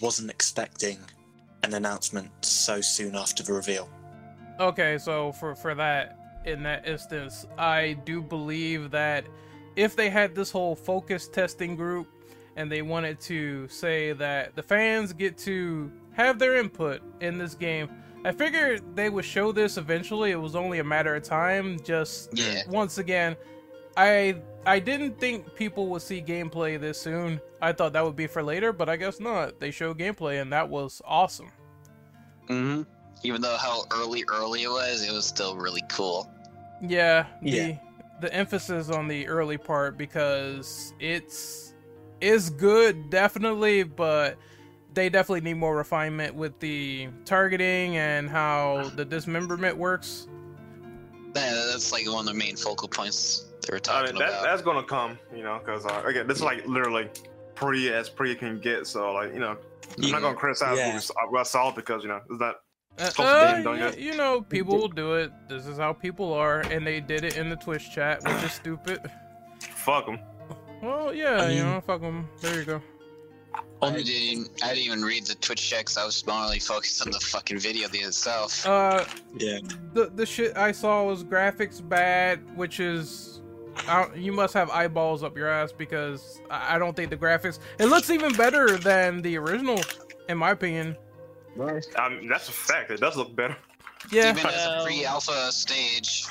wasn't expecting an announcement so soon after the reveal. Okay, so for for that in that instance, I do believe that if they had this whole focus testing group and they wanted to say that the fans get to have their input in this game, I figured they would show this eventually. It was only a matter of time. Just Yeah. once again, I I didn't think people would see gameplay this soon. I thought that would be for later, but I guess not. They showed gameplay and that was awesome. hmm Even though how early early it was, it was still really cool. Yeah, the Yeah. the emphasis on the early part because it's is good definitely, but they definitely need more refinement with the targeting and how the dismemberment works. Yeah, that's like one of the main focal points they were I mean, that, about. that's gonna come, you know, because uh, again, this is like literally pretty as pretty can get. So like, you know, I'm Yeah. not gonna criticize Yeah. what we saw- I saw because you know, it's not. Uh, uh, being done y- yet. you know, people will do it. This is how people are, and they did it in the Twitch chat, which is stupid. Fuck them. Well, yeah, I you know, fuck them. There you go. I didn't. I didn't even read the Twitch checks. I was mainly focused on the fucking video itself. Uh, Yeah. the the shit I saw was graphics bad, which is I don't- you must have eyeballs up your ass because I I don't think the graphics it looks even better than the original, in my opinion. I mean, that's a fact. It does look better. Yeah, Even as a pre-alpha stage.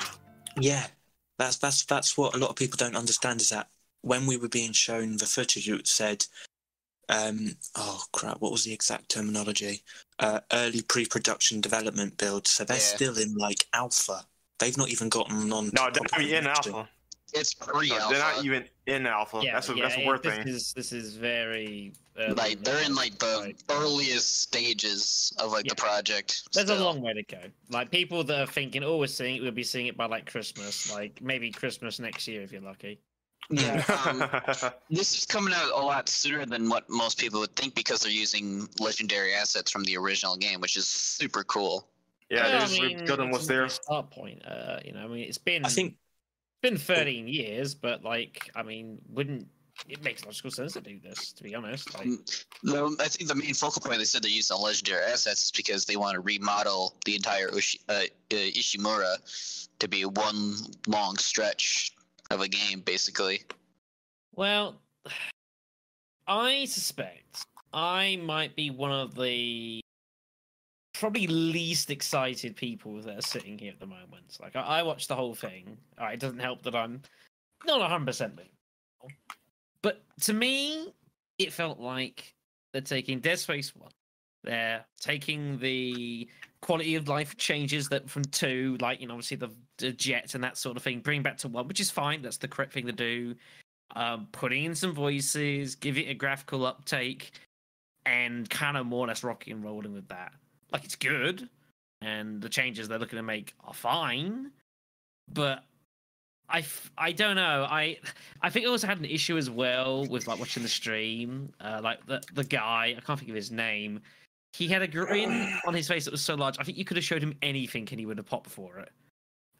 Yeah. That's that's that's what a lot of people don't understand is that when we were being shown the footage it said um oh crap, what was the exact terminology? Uh early pre production development build. So they're Yeah. still in like alpha. They've not even gotten on No, they're not in alpha. It's No, pre-alpha. they're not even in alpha. yeah, that's a yeah, that's a it- weird this thing. Is, this is very early like they're in like the right. earliest stages of like the project. There's a long way to go. Like people that are thinking, "Oh, we're seeing it. We'll be seeing it by like Christmas. Like maybe Christmas next year if you're lucky." Yeah, um, this is coming out a lot sooner than what most people would think because they're using legendary assets from the original game, which is super cool. yeah, Well, they're I mean, rebuilding it's what's there. nice Start point. Uh, you know, I mean, it's been I think been 13 years, but like, I mean, wouldn't it makes logical sense to do this? To be honest, like, No, I think the main focal point they said they're using legendary assets is because they want to remodel the entire Ushi, uh, uh, Ishimura to be one long stretch of a game, basically. well, I suspect I might be one of the probably least excited people that are sitting here at the moment. Like, I, I watched the whole thing. Right, it doesn't help that I'm not 100 percent but to me, it felt like they're taking Dead Space One. They're taking the quality of life changes that from two, like you know, obviously the, the jet and that sort of thing, bring back to one, which is fine. That's the correct thing to do. Um, putting in some voices, give it a graphical uptake, and kind of more or less rocking and rolling with that. Like it's good, and the changes they're looking to make are fine, but I, f- I don't know. I I think I also had an issue as well with like watching the stream. Uh, like the the guy, I can't think of his name. He had a grin on his face that was so large. I think you could have showed him anything and he would have popped for it.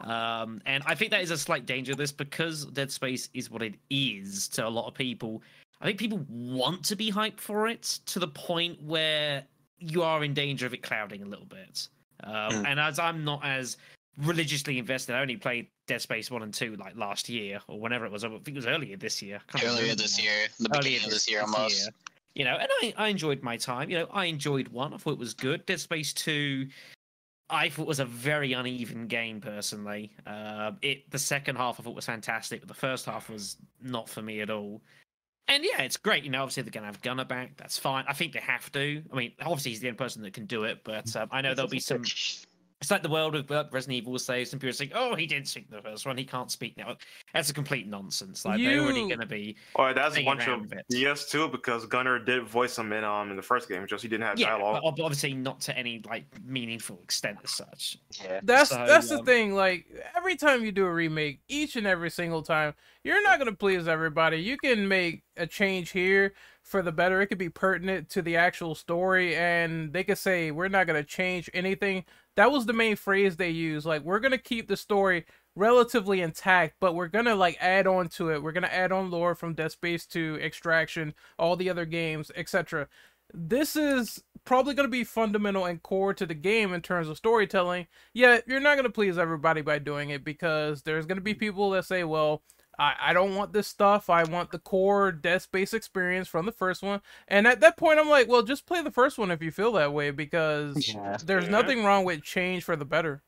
Um, and I think that is a slight danger of this because Dead Space is what it is to a lot of people. I think people want to be hyped for it to the point where you are in danger of it clouding a little bit. Um, Mm. And as I'm not as religiously invested, I only played Dead Space one and two like last year or whenever it was. I think it was earlier this year. Earlier this now. year, the Earlier beginning of this year, almost. year. You know, and I, I enjoyed my time. You know, I enjoyed one. I thought it was good. Dead Space two, I thought was a very uneven game personally. Uh, it the second half I thought was fantastic, but the first half was not for me at all. And yeah, it's great. You know, obviously they're gonna have Gunner back. That's fine. I think they have to. I mean, obviously he's the only person that can do it, but um, I know there'll be some it's like the world of Resident Evil says, some people saying, "Oh, he did speak the first one. He can't speak now." That's a complete nonsense. Like they're already going to be. Or that's a hanging bunch around of with it. Too, because Gunner did voice him in um in the first game, just he didn't have Yeah, dialogue. but obviously not to any like meaningful extent as such. Yeah. That's So, that's the um, thing. Like every time you do a remake, each and every single time, you're not gonna please everybody. You can make a change here for the better. It could be pertinent to the actual story, and they could say we're not gonna change anything. That was the main phrase they used. Like we're gonna keep the story relatively intact, but we're gonna like add on to it. We're gonna add on lore from Dead Space to Extraction, all the other games, etc. This is probably gonna be fundamental and core to the game in terms of storytelling. Yet you're not gonna please everybody by doing it because there's gonna be mm. people that say, well. I, I don't want this stuff. I want the core Dead Space experience from the first one. And at that point, I'm like, well, just play the first one if you feel that way because Yeah. there's Yeah. nothing wrong with change for the better.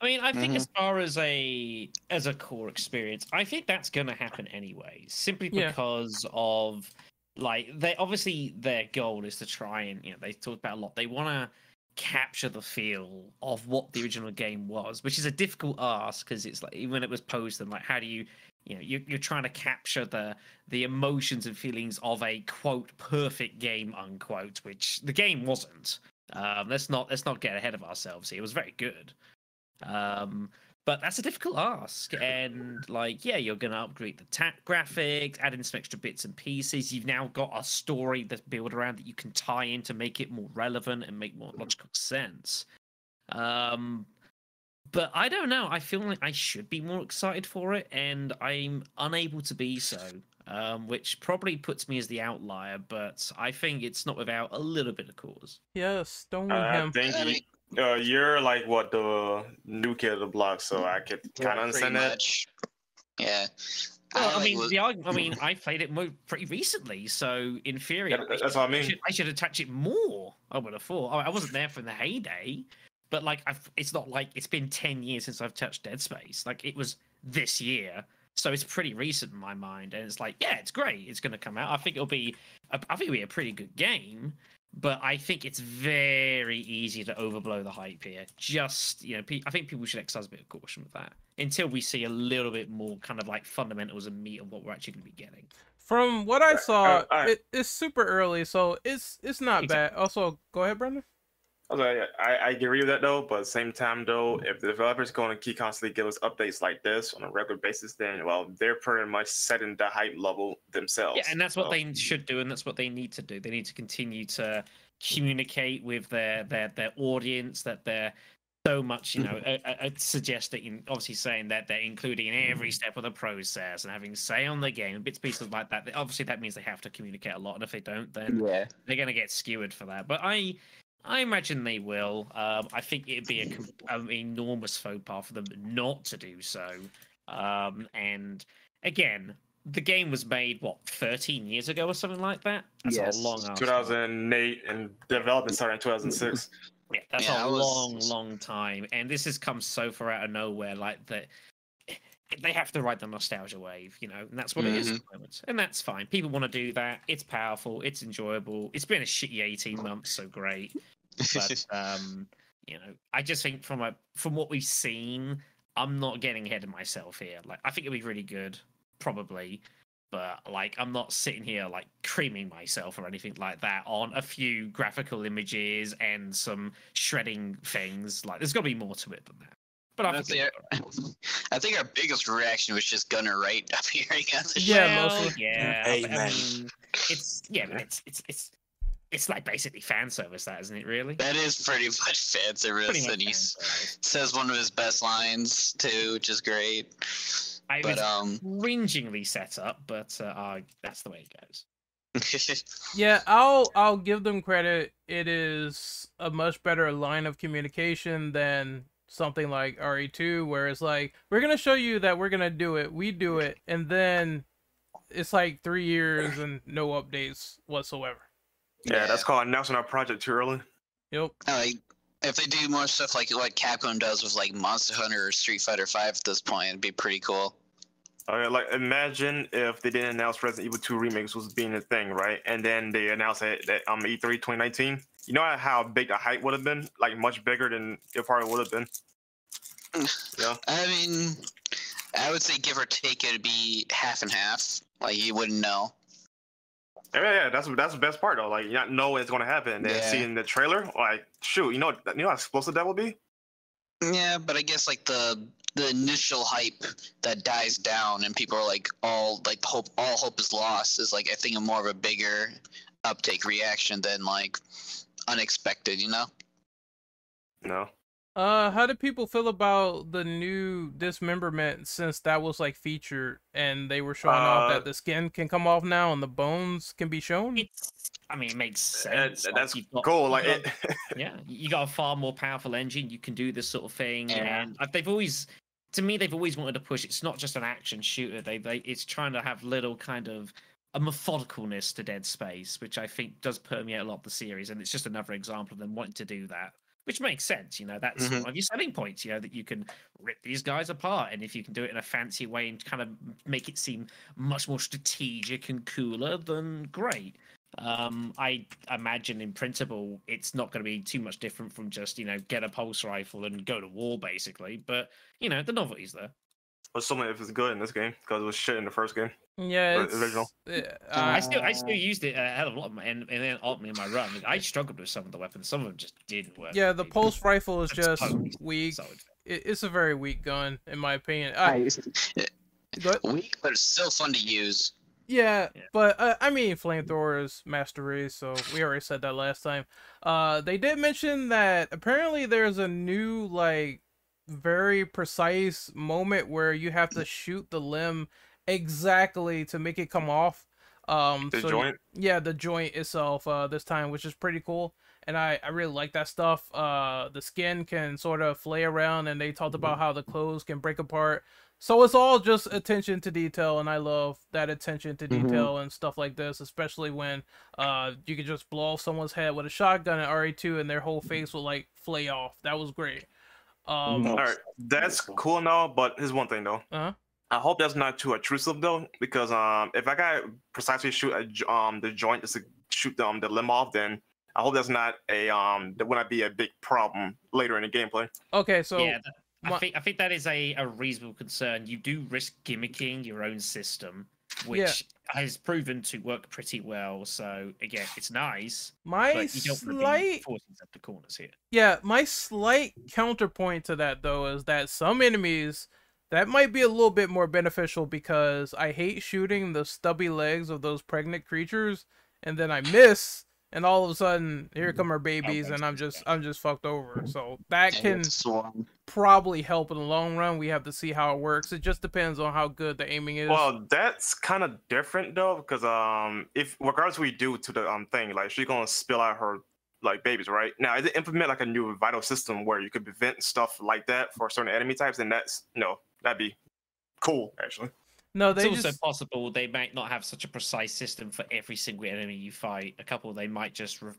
I mean, I think Mhm. as far as a as a core experience, I think that's going to happen anyway, simply Yeah. because of like they obviously their goal is to try and you know they talk about a lot. They want to capture the feel of what the original game was, which is a difficult ask because it's like when it was posed and like how do you you know you're, you're trying to capture the the emotions and feelings of a quote perfect game unquote, which the game wasn't. Um, let's not let's not get ahead of ourselves here. It was very good. Um, but that's a difficult ask, and like, yeah, you're gonna upgrade the tap graphics, add in some extra bits and pieces. You've now got a story that's built around that you can tie in to make it more relevant and make more logical sense. Um, but I don't know. I feel like I should be more excited for it, and I'm unable to be so. Um, which probably puts me as the outlier, but I think it's not without a little bit of cause. Yes, don't Uh, we I him. think I you- uh, you're like what the new kid of the block, so I could yeah, kind of pretty understand that. much. Yeah. Well, I like, mean, look- the arg- I mean, I played it mo- pretty recently, so in theory, Yeah, I, that's what I I mean. should, I should attach it more. I would have thought. I I wasn't there from the heyday, but like, I've, it's not like it's been ten years since I've touched Dead Space. Like, it was this year, so it's pretty recent in my mind. And it's like, yeah, it's great. It's going to come out. I think it'll be, a, I think it'll be a pretty good game. But I think it's very easy to overblow the hype here. Just you know, pe- I think people should exercise a bit of caution with that until we see a little bit more kind of like fundamentals and meat of what we're actually going to be getting. From what I saw, uh, alright. it, it's super early, so it's it's not Exactly. bad. Also, go ahead, Brendan. I, was like, I, I agree with that though, but at the same time though, if the developers going to keep constantly give us updates like this on a regular basis, then well, they're pretty much setting the hype level themselves. Yeah, and that's what So, they should do, and that's what they need to do. They need to continue to communicate with their their their audience that they're so much, you know, uh, uh, uh, suggesting, obviously saying that they're including in every step of the process and having say on the game, bits pieces like that. Obviously, that means they have to communicate a lot, and if they don't, then yeah. they're going to get skewered for that. But I, I imagine they will. Um, I think it'd be a an enormous faux pas for them not to do so. Um, and again, the game was made what 13 years ago or something like that. That's Yes. a long ass time. 2008 and development started in 2006. Yeah, that's Yeah, a I was- long, long time, and this has come so far out of nowhere. Like that, they have to ride the nostalgia wave, you know, and that's what it is at the moment, and that's fine. People want to do that. It's powerful. It's enjoyable. It's been a shitty eighteen months, so great. But um, you know, I just think from a from what we've seen, I'm not getting ahead of myself here. Like, I think it'll be really good, probably. But like, I'm not sitting here like creaming myself or anything like that on a few graphical images and some shredding things. Like, there's got to be more to it than that. But I think I, I think our biggest reaction was just Gunner Wright appearing on the Yeah, show. well, mostly. yeah. I Amen. mean, it's yeah, it's it's it's it's like basically fan service, that isn't it? Really? That is pretty much fan service, Pretty much and he fan s- service. says one of his best lines too, which is great. I But was um, cringingly set up, but uh, uh, that's the way it goes. Yeah, I'll I'll give them credit. It is a much better line of communication than something like RE2, where it's like we're gonna show you that we're gonna do it, we do it, and then it's like three years and no updates whatsoever. Yeah, that's called announcing our project too early. Yep. like if they do more stuff like what Capcom does with like Monster Hunter or Street Fighter Five at this point, it'd be pretty cool. Okay, like imagine if they didn't announce Resident Evil 2 remakes was being a thing, right? And then they announced that, that um E3 2019. You know how big the hype would have been? Like much bigger than it probably would have been. Yeah. I mean, I would say give or take, it'd be half and half. Like you wouldn't know. Yeah, yeah, that's that's the best part though. Like you not know it's gonna happen, and Yeah. seeing the trailer, like shoot, you know, you know how explosive that will be. Yeah, but I guess like the the initial hype that dies down and people are like all like hope all hope is lost is like I think a more of a bigger uptake reaction than like unexpected, you know? No. Uh, how do people feel about the new dismemberment since that was like featured and they were showing off Uh, that the skin can come off now and the bones can be shown? I mean, it makes That- sense. like, that's you've got- cool. Like got- it, yeah, you got a far more powerful engine. You can do this sort of thing, Yeah. and uh, they've always, to me, they've always wanted to push. It's not just an action shooter. They, they, it's trying to have little kind of a methodicalness to Dead Space, which I think does permeate a lot of the series, and it's just another example of them wanting to do that. Which makes sense, you know. That's Mhm. one of your selling points, you know, that you can rip these guys apart, and if you can do it in a fancy way and kind of make it seem much more strategic and cooler, then great. Um, I imagine in principle it's not going to be too much different from just you know get a pulse rifle and go to war basically. But you know the novelty's there. Assuming if it's good in this game because it was shit in the first game. Yeah, the it's, original. yeah, I uh, still I still used it a hell of a lot in my, in, in, in my run. I struggled with some of the weapons. Some of them just didn't work. yeah, the pulse rifle is It's just totally weak. solid. It, it's a very weak gun, in my opinion. I, I, but, weak, but it's still fun to use. yeah, Yeah. but uh, I mean, flamethrower is master race, so we already said that last time. Uh, they did mention that apparently there's a new like very precise moment where you have to shoot the limb exactly to make it come off. Um, The so joint. yeah the joint itself uh this time which is pretty cool and i i really like that stuff uh the skin can sort of flay around and they talked about how the clothes can break apart so it's all just attention to detail and i love that attention to Mhm. detail and stuff like this especially when uh you could just blow off someone's head with a shotgun at re2 and their whole face will like flay off that was great um All right, that's cool and all, but here's one thing though. Uh-huh. I hope that's not too intrusive though, because um, if I got precisely shoot a, um the joint just to shoot the, um, the limb off, then I hope that's not a um that would not be a big problem later in the gameplay. okay so yeah, that, I think I think that is a, a reasonable concern. You do risk gimmicking your own system, which Yeah. has proven to work pretty well. So again, it's nice, my but you don't want to be slight the corners here. Yeah, my slight counterpoint to that though is that some enemies that might be a little bit more beneficial because I hate shooting the stubby legs of those pregnant creatures and then I miss and all of a sudden here come our babies and I'm just I'm just fucked over. So that can probably help in the long run. We have to see how it works. It just depends on how good the aiming is. Well, that's kind of different though, because um, if regardless what we do to the um thing, like she's gonna spill out her like babies, right? Now, is it implement like a new vital system where you could prevent stuff like that for certain enemy types, and that's no, that'd be cool actually. No, It's they also possible they might not have such a precise system for every single enemy you fight. A couple they might just re-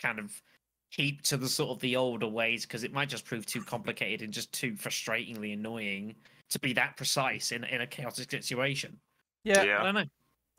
kind of keep to the sort of the older ways because it might just prove too complicated and just too frustratingly annoying to be that precise in in a chaotic situation. yeah, Yeah. I don't know.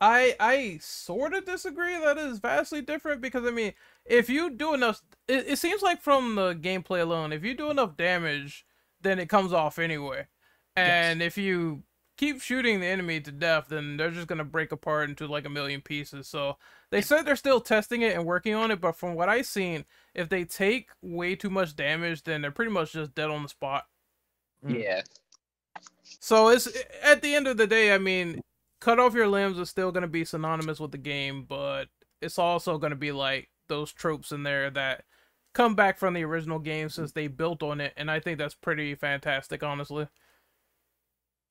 I I sort of disagree that is vastly different because I mean, if you do enough, it, it seems like from the gameplay alone, if you do enough damage, then it comes off anyway. And if you keep shooting the enemy to death, then they're just gonna break apart into like a million pieces. So they said they're still testing it and working on it, but from what I've seen, if they take way too much damage, then they're pretty much just dead on the spot. Mm. Yeah. So it's at the end of the day, I mean, cut off your limbs is still gonna be synonymous with the game, but it's also gonna be like those tropes in there that come back from the original game since they built on it, and I think that's pretty fantastic, honestly.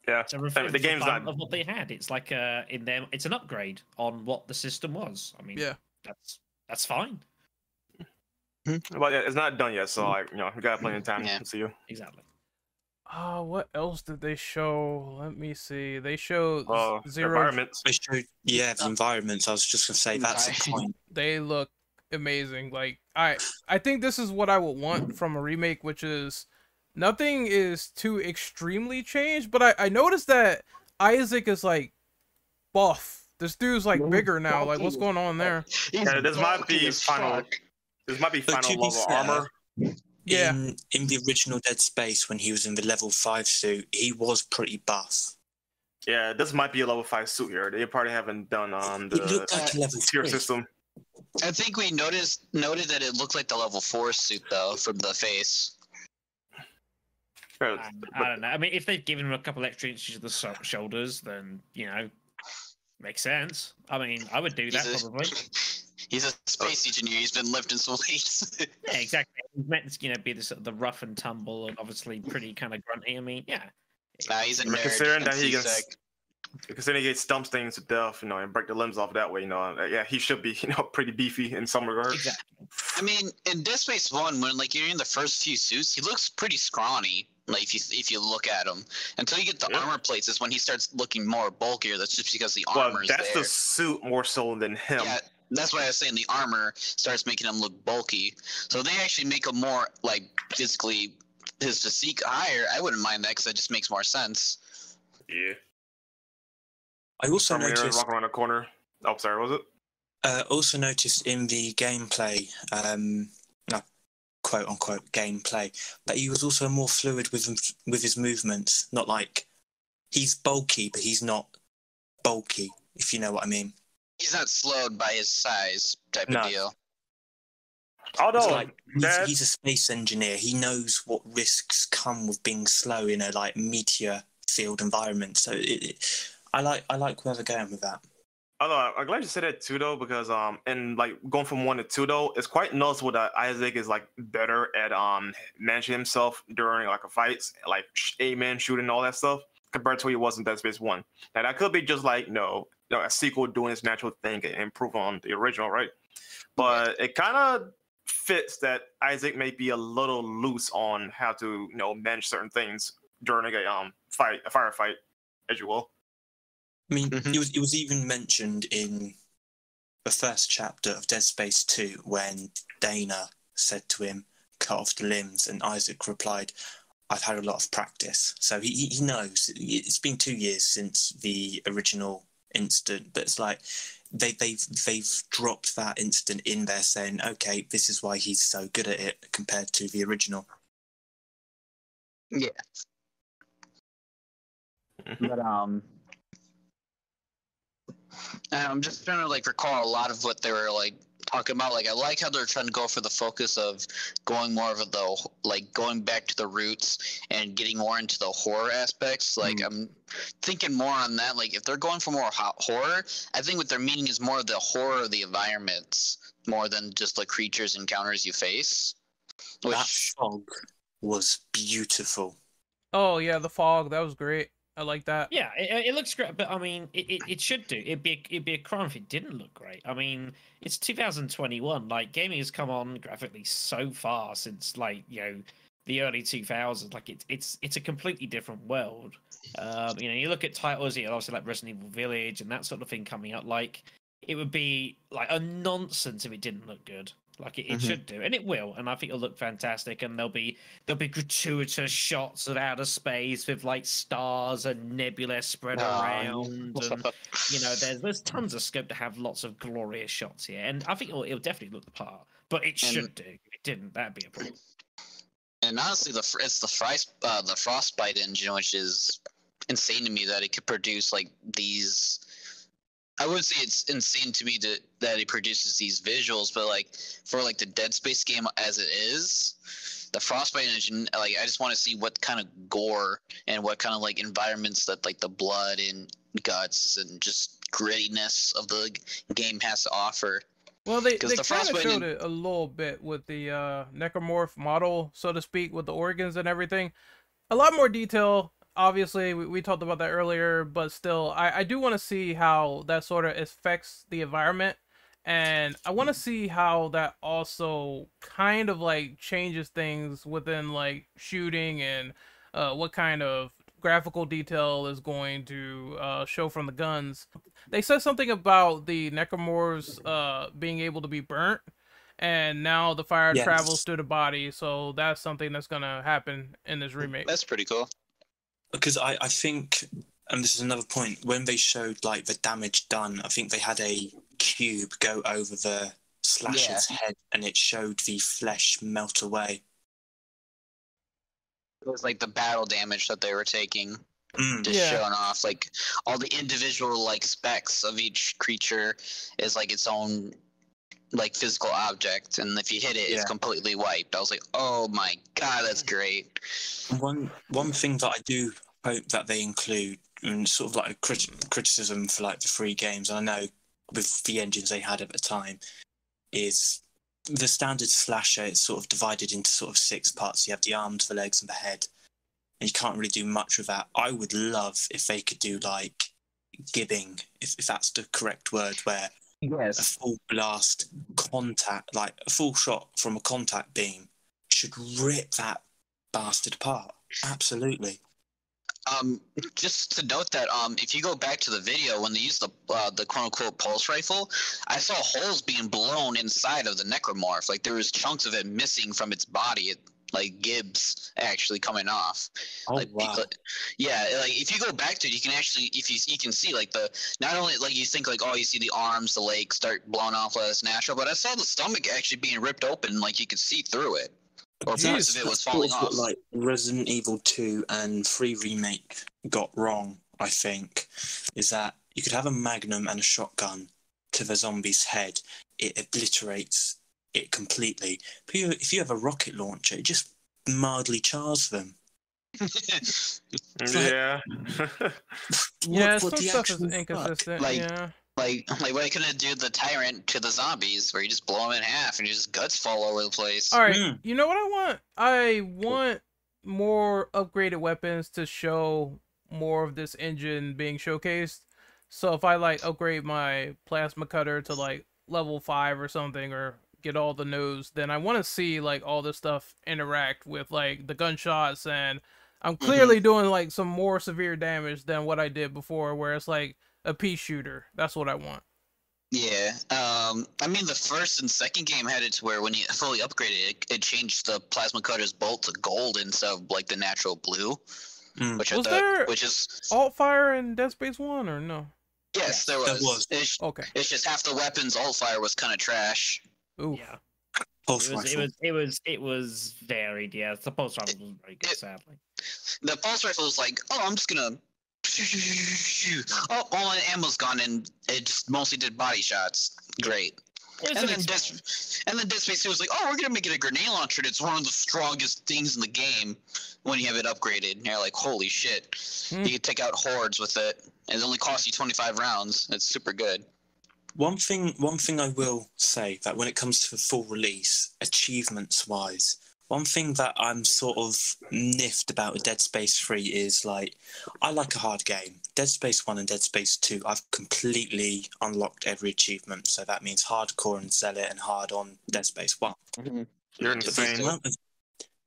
Yeah, It's a I mean, the game's not. of what they had. It's like uh in them. It's an upgrade on what the system was. I mean, Yeah. that's that's fine. But yeah, it's not done yet, so like you know, we got plenty of time Yeah. to see you. Exactly. Uh, what else did they show? Let me see. They showed Uh, zero. environments. They showed, yeah, the environments. I was just gonna say that's the Envi- point. They look amazing. Like I, I think this is what I would want from a remake, which is nothing is too extremely changed. But I, I noticed that Isaac is like buff. This dude's like bigger now. Like what's going on there? Yeah, this might be as final- This might be But to final be level fair, armor. Yeah. In in the original Dead Space, when he was in the level five suit, he was pretty buff. Yeah, this might be a level five suit here. They probably haven't done um It looked the like a level tier three. system. I think we noticed noted that it looked like the level four suit though from the face. Yeah, I, I don't know. I mean, if they've given him a couple extra inches of the so- shoulders, then you know, makes sense. I mean, I would do that He's a- probably. He's a space oh. engineer. He's been lifting some weights. Yeah, exactly. He's meant to, you know, be the the rough and tumble, and obviously pretty kind of grunty. I mean, yeah. nah, he's a nerd. considering that That's he his can- sec. then he gets stumps things to death, you know, and break the limbs off that way, you know, uh, yeah, he should be, you know, pretty beefy in some regards. Exactly. I mean, in Dead Space One, when like you're in the first few suits, he looks pretty scrawny. Like if you if you look at him, until you get the Yeah. armor plates, is when he starts looking more bulkier. That's just because the Well, armor is that's there. the suit more so than him. Yeah, that's why I was saying the armor starts making him look bulky. So they actually make him more like physically his physique higher. I wouldn't mind that because that just makes more sense. Yeah. I also From here, noticed. walking around the corner. Oh, sorry, was it? Uh, also noticed in the gameplay, um, no, quote unquote gameplay, that he was also more fluid with with his movements. Not like he's bulky, but he's not bulky. If you know what I mean. He's not slowed by his size type No. of deal. It's Although like he's, he's a space engineer. He knows what risks come with being slow in a like meteor field environment. So it, it, I like I like where they're going with that. Although I'm glad you said that too, though, because um, and like going from one to two, though, it's quite noticeable that Isaac is like better at um managing himself during like a fights, like aiming, shooting, all that stuff, compared to what he was in Dead Space One. Now that could be just like no, you know, a sequel doing its natural thing and improve on the original, right? But it kind of fits that Isaac may be a little loose on how to you know manage certain things during a um fight, a firefight, as you will. I mean, Mhm. it was it was even mentioned in the first chapter of Dead Space Two when Dana said to him, "Cut off the limbs," and Isaac replied, "I've had a lot of practice." So he he he knows. It's been two years since the original incident, but it's like they they've they've dropped that incident in there, saying, "Okay, this is why he's so good at it compared to the original." Yeah. But um, I'm just trying to like recall a lot of what they were like talking about. Like I like how they're trying to go for the focus of going more of the like going back to the roots and getting more into the horror aspects. Like mm-hmm. I'm thinking more on that. Like if they're going for more ho- horror, I think what they're meaning is more of the horror of the environments more than just the creatures encounters you face. That fog was beautiful. Oh yeah, the fog that was great. I like that. Yeah, it, it looks great, but I mean, it, it, it should do. It'd be it'd be a crime if it didn't look great. I mean, it's 2021. Like gaming has come on graphically so far since like you know the early 2000s. Like it's it's it's a completely different world. Um, you know, you look at titles, you know, obviously like Resident Evil Village and that sort of thing coming up. Like it would be like a nonsense if it didn't look good. Like it, it Mhm. should do, and it will, and I think it'll look fantastic. And there'll be there'll be gratuitous shots of outer space with like stars and nebula spread Ah, around, and you know, there's there's tons of scope to have lots of glorious shots here, and I think it'll, it'll definitely look the part. But it And- should do. If it didn't, that'd be a problem. And honestly, the it's the fry, uh, the frostbite engine, which is insane to me that it could produce like these. I would say it's insane to me that that it produces these visuals, but like for like the Dead Space game as it is, the frostbite engine, like I just want to see what kind of gore and what kind of like environments that like the blood and guts and just grittiness of the game has to offer. Well, they, they the kind of showed it a little bit with the uh, necromorph model, so to speak, with the organs and everything. A lot more detail. Obviously, we, we talked about that earlier, but still, I, I do want to see how that sort of affects the environment. And I want to see how that also kind of like changes things within like shooting and uh, what kind of graphical detail is going to uh, show from the guns they said something about the necromorphs uh being able to be burnt and now the fire Yes. travels through the body so that's something that's gonna happen in this remake That's pretty cool. Because I, I think and this is another point when they showed like the damage done i think they had a cube go over the slasher's head and it showed the flesh melt away It was like the battle damage that they were taking. Mm. just Yeah. showing off like all the individual like specs of each creature is like its own like physical object and if you hit it Yeah. it's completely wiped i was like oh my god that's great one one thing that i do hope that they include and sort of like a crit- criticism for like the free games i know with the engines they had at the time is the standard slasher. It's sort of divided into sort of six parts. You have the arms, the legs, and the head, and you can't really do much with that. I would love if they could do like gibbing, if, if that's the correct word, where a full blast contact, like a full shot from a contact beam, should rip that bastard apart. Absolutely. Um, just to note that um, if you go back to the video when they used the uh, the quote unquote pulse rifle, I saw holes being blown inside of the necromorph. Like there was chunks of it missing from its body. It, like Gibs actually coming off. Oh like, wow. like- yeah, like if you go back to it, you can actually if you you can see like the not only like you think like oh you see the arms, the legs start blown off as natural, but I saw the stomach actually being ripped open, like you could see through it, or parts of it was falling what, off. like Resident Evil 2 and 3 remake got wrong, I think, is that you could have a magnum and a shotgun to the zombie's head. It obliterates it completely. But you, if you have a rocket launcher, it just mildly chars them. like- Yeah. Yeah, What- some stuff is inconsistent. Like- yeah. Like, like why couldn't it do the tyrant to the zombies, where you just blow them in half and your just guts fall all over the place? All right, Mm. you know what I want? I want more upgraded weapons to show more of this engine being showcased. So if I like upgrade my plasma cutter to like level five or something, or get all the news, then I want to see like all this stuff interact with like the gunshots, and I'm clearly doing like some more severe damage than what I did before, where it's like a pea shooter. That's what I want. Yeah. Um. I mean, the first and second game had it to where when you fully upgraded it, it changed the plasma cutter's bolt to gold instead of like the natural blue, Mm. which Was thought, there- which is Alt fire in Dead Space One or no? yes, there There was. was. It's, Okay. it's just half the weapons alt fire was kind of trash. Ooh. Yeah. Pulse It was, it was it was it was varied. Yeah, the pulse rifle was very good. It- Sadly, The pulse rifle was like, oh, I'm just gonna. Oh, all my ammo's gone, and it just mostly did body shots. Great. And an then, Dead, experiment. and then Dead Space 2 was like, oh, we're gonna make it a grenade launcher. and It's one of the strongest things in the game when you have it upgraded. And you're like, holy shit! Hmm. You can take out hordes with it, and it only costs you 25 rounds. It's super good. One thing, one thing I will say that when it comes to the full release, achievements wise, one thing that I'm sort of niffed about with Dead Space 3 is like, I like a hard game. Dead Space 1 and Dead Space 2, I've completely unlocked every achievement. So that means hardcore and zealot and hard on Dead Space 1. Mm-hmm. You're But the amount of,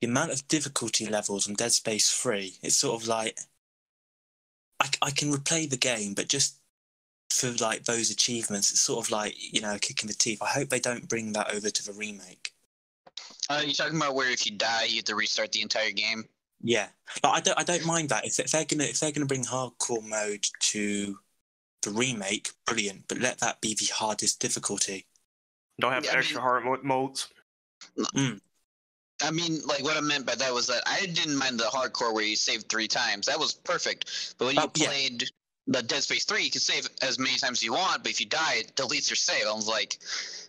the amount of difficulty levels on Dead Space 3, it's sort of like, I, I can replay the game, but just for like those achievements, it's sort of like, you know, kicking the teeth. I hope they don't bring that over to the remake. Uh, you talking about where if you die, you have to restart the entire game? Yeah, like, I don't. I don't mind that if, if they're gonna if they're gonna bring hardcore mode to the remake, brilliant. But let that be the hardest difficulty. Don't have Yeah, I extra mean- hard mo- modes. I mean, like what I meant by that was that I didn't mind the hardcore where you saved three times. That was perfect. But when you Oh, yeah. Played the Dead Space 3, you can save as many times as you want, but if you die, it deletes your save. I was like,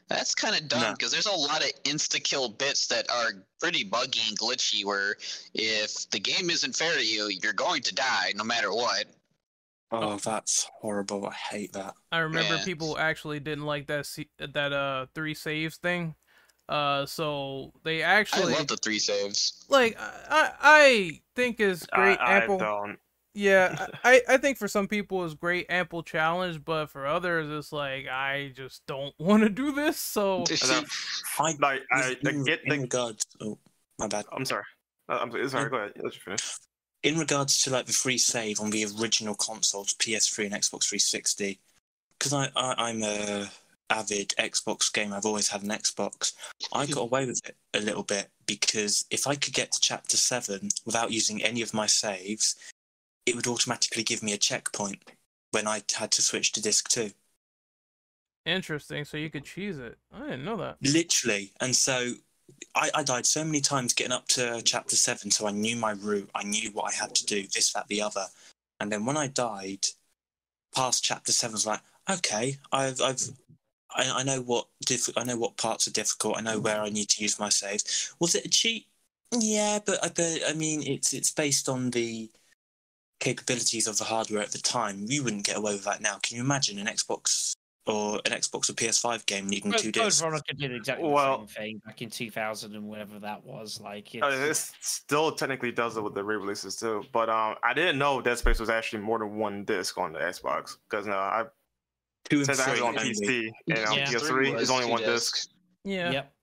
that's kind of dumb No. because there's a lot of insta kill bits that are pretty buggy and glitchy where if the game isn't fair to you, you're going to die no matter what. Oh, that's horrible. I hate that. I remember Yeah. people actually didn't like that that uh three saves thing. Uh, so they actually I actually love the three saves. like I I I think is great I, I ample. don't. Yeah, I I think for some people it's great ample challenge, but for others it's like I just don't want to do this. So I I Like I, I in, get in the. regards. Oh, my bad. I'm sorry. Uh, I'm sorry. Go ahead. Let you finish. in regards to like the free save on the original consoles, PS3 and Xbox 360, because I, I I'm a avid Xbox game. I've always had an Xbox. I got away with it a little bit because if I could get to chapter seven without using any of my saves, it would automatically give me a checkpoint when I had to switch to disc two. interesting. So you could cheese it. I didn't know that. Literally, and so. I, I died so many times getting up to chapter seven, so I knew my route. I knew what I had to do, this, that, the other. And then when I died, past chapter seven, I was like, okay, I've, I've, I, I know what diff- I know what parts are difficult. I know where I need to use my saves. Was it a cheat? Yeah, but I, but I mean, it's it's based on the capabilities of the hardware at the time. You wouldn't get away with that now. Can you imagine an Xbox or an Xbox or PS5 game needing Code, two Code discs. Veronica did exactly Well- the same thing back in 2000 and whatever that was. Like, it's, Uh, this still technically does it with the re-releases too, but um, I didn't know Dead Space was actually more than one disc on the Xbox because no, I Two and since I have three on. PC and on Yeah. PS3 was it's only one discs. disc. Yeah. Yep.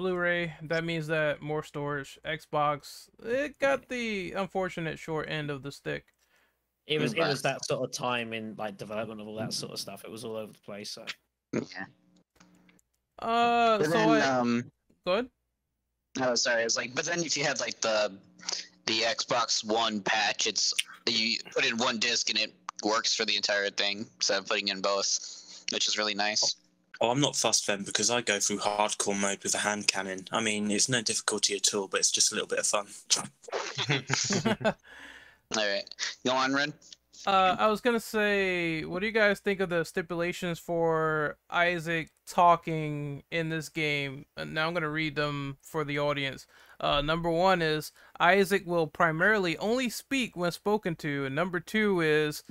Blu-ray. That means that more storage. Xbox. It got the unfortunate short end of the stick. It was it was that sort of time in like development of all that sort of stuff. It was all over the place. So Yeah. Uh, But so then, I, um, good. oh, sorry. I was like, but then if you had like the the Xbox One patch, it's you put in one disc and it works for the entire thing instead of putting in both, which is really nice. Oh, I'm not fussed then because I go through hardcore mode with a hand cannon. I mean, it's no difficulty at all, but it's just a little bit of fun. All right, go on, Ren. Uh, I was gonna say, what do you guys think of the stipulations for Isaac talking in this game? And now I'm gonna read them for the audience. Uh, number one is Isaac will primarily only speak when spoken to, and number two is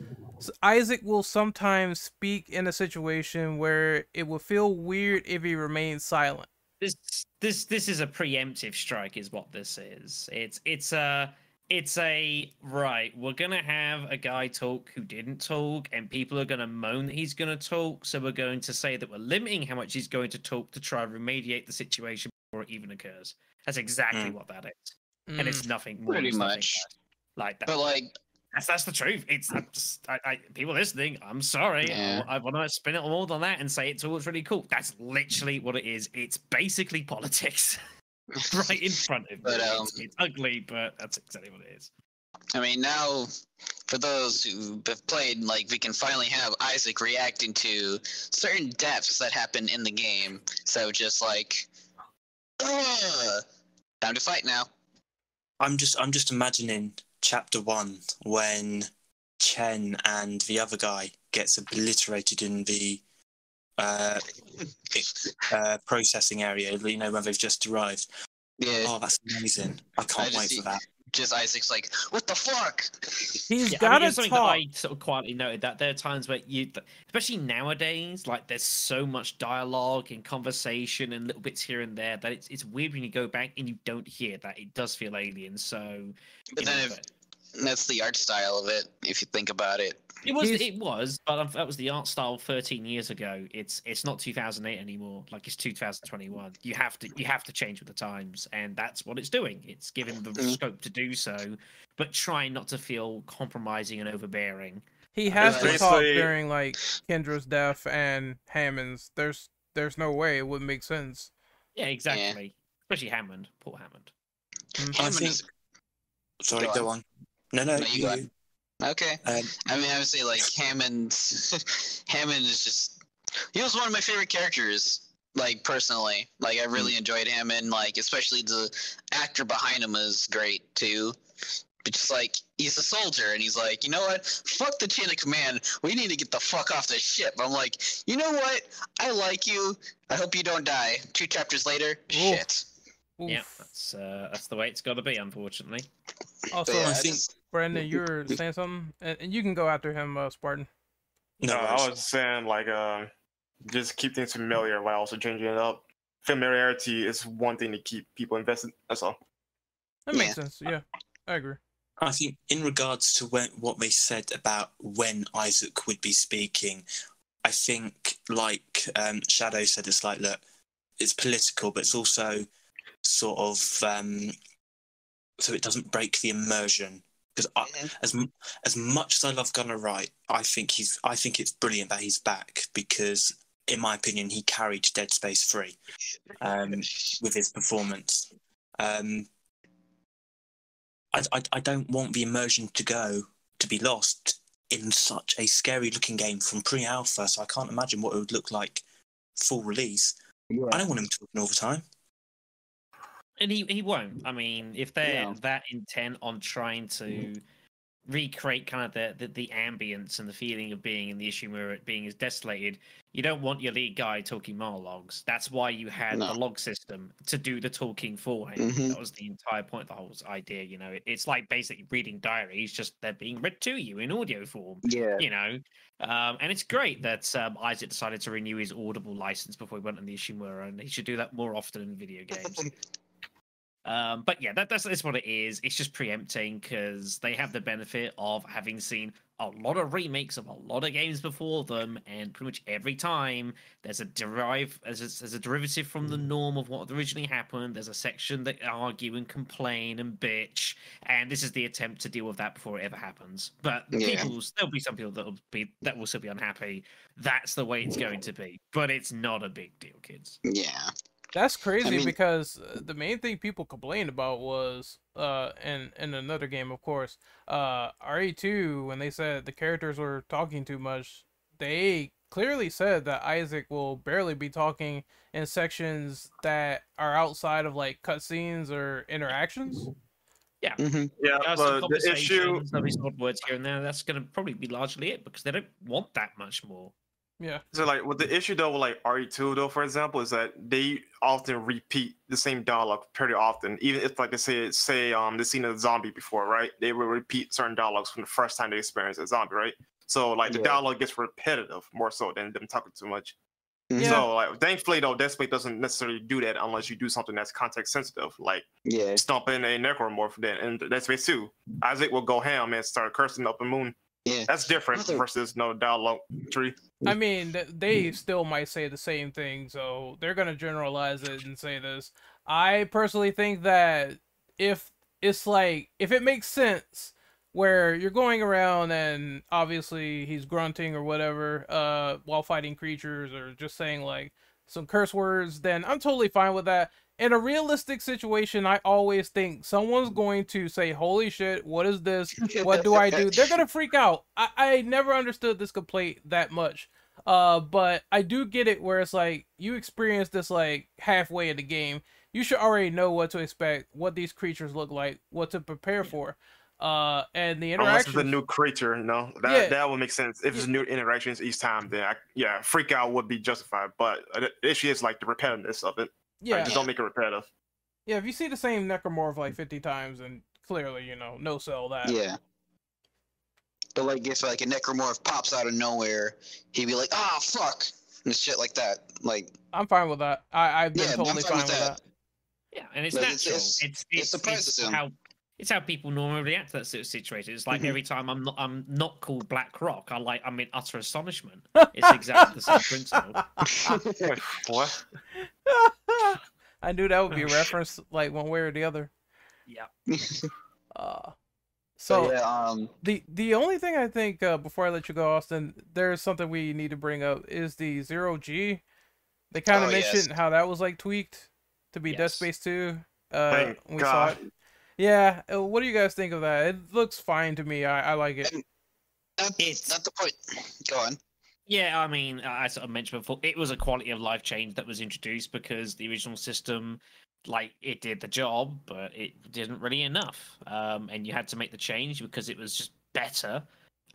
Isaac will sometimes speak in a situation where it will feel weird if he remains silent. this this this is a preemptive strike, is what this is. It's it's a it's a right. We're gonna have a guy talk who didn't talk, and people are gonna moan that he's gonna talk. So we're going to say that we're limiting how much he's going to talk to try and remediate the situation before it even occurs. That's exactly Mm. what that is, and Mm. it's nothing more. Pretty much. Like that. But like, That's that's the truth. It's I'm just, I, I, people listening. I'm sorry. Yeah. I, I want to spin it more than that and say it's all really cool. That's literally what it is. It's basically politics right in front of you. But, It's- um, it's, ugly, but that's exactly what it is. I mean, now for those who have played, like we can finally have Isaac reacting to certain deaths that happen in the game. So just like, Ugh, time to fight now. I'm just I'm just imagining chapter one when Chen and the other guy gets obliterated in the uh, uh, processing area. You know where they've just arrived. Yeah, Oh, that's amazing! I can't just wait see- for that. Just Isaac's like, what the fuck? He's Yeah, I got mean, to something talk. that I sort of quietly noted that there are times where you, especially nowadays, like there's so much dialogue and conversation and little bits here and there that it's it's weird when you go back and you don't hear that. It does feel alien. So, But you know, if, but- that's the art style of it, if you think about it. It was, He's- it was, but um, that was the art style 13 years ago. It's it's not 2008 anymore. Like it's 2021. You have to you have to change with the times, and that's what it's doing. It's giving the Mhm. scope to do so, but trying not to feel compromising and overbearing. He has to talk during like Kendra's death and Hammond's. There's there's no way it wouldn't make sense. Yeah, exactly. Especially Hammond, poor Hammond. I Hammond think- is- Sorry, Go go on. No, no, No, you you. go on. Okay. Um, I mean, say like Hammond. Hammond is just. He was one of my favorite characters. Like personally, like I really enjoyed Hammond. Like especially the actor behind him is great too. But just like he's a soldier, and he's like, you know what? Fuck the chain of command. We need to get the fuck off this ship. I'm like, you know what? I like you. I hope you don't die. Two chapters later, shit. Yeah, that's uh, that's the way it's got to be, unfortunately. Also, yeah, I I think- just- Brandon, you were saying something, and, and you can go after him, uh, Spartan. no, No, I was saying like uh, just keep things familiar while also changing it up. Familiarity is one thing to keep people invested. That's all. That makes sense. Yeah, I agree. I think in regards to when, what they said about when Isaac would be speaking, I think like um, Shadow said, it's like look, it's political, but it's also sort of um, so it doesn't break the immersion. Because as as much as I love Gunner Wright, I think he's I think it's brilliant that he's back because in my opinion he carried Dead Space three um, with his performance. Um, I, I, I don't want the immersion to go to be lost in such a scary looking game from pre alpha, so I can't imagine what it would look like full release. I don't want him talking all the time. And he, he won't. I mean, if they're No. that intent on trying to recreate kind of the, the the ambience and the feeling of being in the Ishimura, it being as desolated. You don't want your lead guy talking monologues. That's why you had No. the log system to do the talking for him. Mhm. That was the entire point of the whole idea. You know, it, it's like basically reading diaries, just they're being read to you in audio form Yeah. you know. Um, and it's great that um, Isaac decided to renew his Audible license before he went on the Ishimura, and he should do that more often in video games. Um, but yeah, that, that's, that's what it is. It's just preempting because they have the benefit of having seen a lot of remakes of a lot of games before them, and pretty much every time there's a derive as a, there's a derivative from the norm of what originally happened. There's a section that argue and complain and bitch, and this is the attempt to deal with that before it ever happens. But Yeah. people, there'll be some people that will be that will still be unhappy. That's the way it's going to be, but it's not a big deal, kids. Yeah. That's crazy mean- because uh, the main thing people complained about was uh in in another game of course uh RE2 when they said the characters were talking too much they clearly said that Isaac will barely be talking in sections that are outside of like cutscenes or interactions. Yeah, Uh, but the issue. conversations, there'll some odd words here and there. That's going to probably be largely it because they don't want that much more. Yeah. So like with the issue though, with like RE2 though, for example, is that they often repeat the same dialogue pretty often. Even if like they say say um they seen a zombie before, right? They will repeat certain dialogues from the first time they experience a zombie, right? So like the Yeah. dialogue gets repetitive more so than them talking too much. Yeah. So like thankfully though, Dead Space doesn't necessarily do that unless you do something that's context sensitive, like Yeah. stomping a necromorph. Then and Dead Space 2, Isaac will go ham and start cursing up the moon. Yeah. That's different Other- versus no dialogue tree. I mean, th- they still might say the same thing, so they're gonna generalize it and say this. I personally think that if it's like if it makes sense where you're going around and obviously he's grunting or whatever uh while fighting creatures or just saying like some curse words, then I'm totally fine with that. In a realistic situation, I always think someone's going to say, "Holy shit, what is this? what do I do? They're gonna freak out. I, I never understood this complaint that much. Uh, but I do get it where it's like you experience this like halfway in the game. You should already know what to expect, what these creatures look like, what to prepare for. Uh, and the Unless it's a new creature, you know, that Yeah. that would make sense. If it's new interactions each time, then I, yeah, freak out would be justified. But uh, the issue is like the repetitiveness of it. Like, yeah, just don't make it repetitive. yeah. If you see the same necromorph like fifty times, and clearly you know no sell that. Yeah. But like if like a necromorph pops out of nowhere, he'd be like, "Ah, fuck," and shit like that. Like, I'm fine with that. I I've been Yeah, I'm totally fine fine with with that. that. Yeah, and it's But natural. it's- It's it's- it's, it's how it's how people normally react to that sort of situation. It's like Mhm. every time I'm not I'm not called Black Rock, I like I'm in utter astonishment. It's exactly the same principle. What? I knew that would be a reference, like one way or the other. Yeah. Uh, so so yeah, um, the the only thing I think uh, before I let you go, Austin, there's something we need to bring up is the zero G. They kind of Oh, yes. mentioned how that was like tweaked to be Dead Yes. Space Two. Uh, Thank when we saw it. Yeah, uh, what do you guys think of that? It looks fine to me. I, I like it. that's It's- not the point. Go on. Yeah, I mean, I sort of mentioned before, it was a quality of life change that was introduced because the original system, like, it did the job, but it didn't really enough. Um, and you had to make the change because it was just better.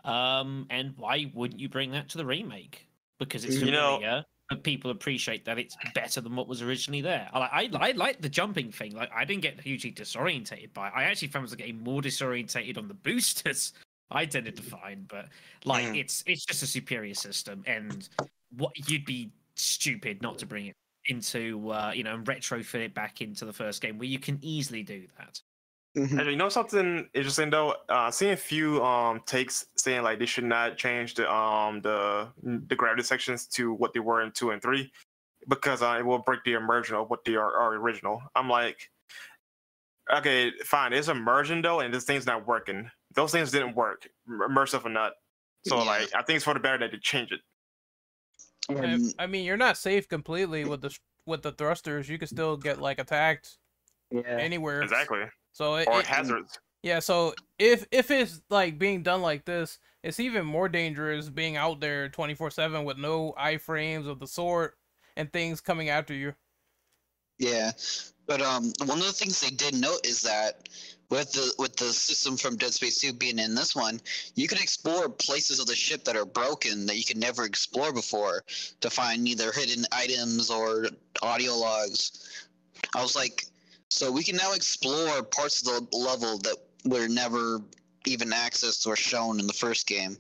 Um, and why wouldn't you bring that to the remake? Because it's You know- familiar, but people appreciate that it's better than what was originally there. I, I, I like the jumping thing. Like, I didn't get hugely disorientated by it. I actually found I was getting more disorientated on the boosters. I tended to find, but like Mm. it's it's just a superior system, and what you'd be stupid not to bring it into uh, you know and retrofit it back into the first game where you can easily do that. Mhm. And you know something interesting though? Uh, seeing a few um takes saying like they should not change the um the the gravity sections to what they were in two and three because uh, it will break the immersion of what they are, are original. I'm like, okay, fine, it's immersion though, and this thing's not working. Those things didn't work, immersive or not. So Yeah. like, I think it's for the better that they change it. I, Um, I mean, you're not safe completely with the with the thrusters. You can still get like attacked yeah. anywhere. Exactly, So it, or it- hazards. Yeah, so if if it's like being done like this, it's even more dangerous being out there 24/7 with no iframes of the sort and things coming after you. Yeah, but um, one of the things they did note is that with the with the system from Dead Space 2 being in this one, you can explore places of the ship that are broken that you could never explore before to find either hidden items or audio logs. I was like, so we can now explore parts of the level that were never even accessed or shown in the first game.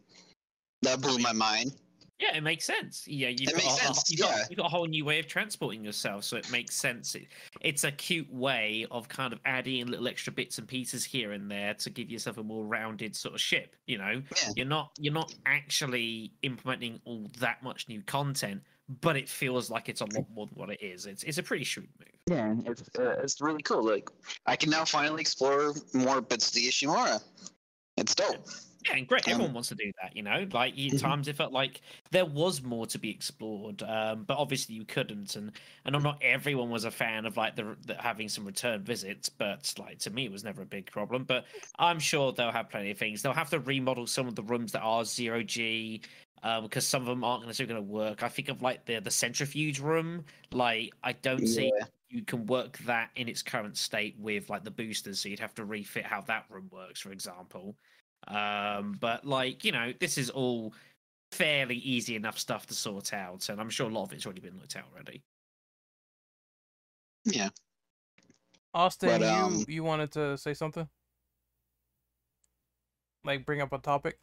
That blew my mind. Yeah, it makes sense. Yeah, you've got, makes a, sense, you've, got, you've got a whole new way of transporting yourself, so it makes sense. It, it's a cute way of kind of adding little extra bits and pieces here and there to give yourself a more rounded sort of ship. You know, Yeah. you're not you're not actually implementing all that much new content, but it feels like it's a lot more than what it is. It's it's a pretty shrewd move. Yeah, it's uh, it's really cool. Like I can now finally explore more bits of the Ishimura. It's dope. Yeah, and great. Um, Everyone wants to do that, you know. Like at times, it felt like there was more to be explored, um, but obviously you couldn't. And and not everyone was a fan of like the, the having some return visits, but like to me, it was never a big problem. But I'm sure they'll have plenty of things. They'll have to remodel some of the rooms that are zero G. Because some of them aren't necessarily going to work. I think of like the the centrifuge room. Like I don't see you can work that in its current state with like the boosters so you'd have to refit how that room works for example um but like you know this is all fairly easy enough stuff to sort out and i'm sure a lot of it's already been looked out already Yeah. Austin, But, you um, you wanted to say something? Like bring up a topic?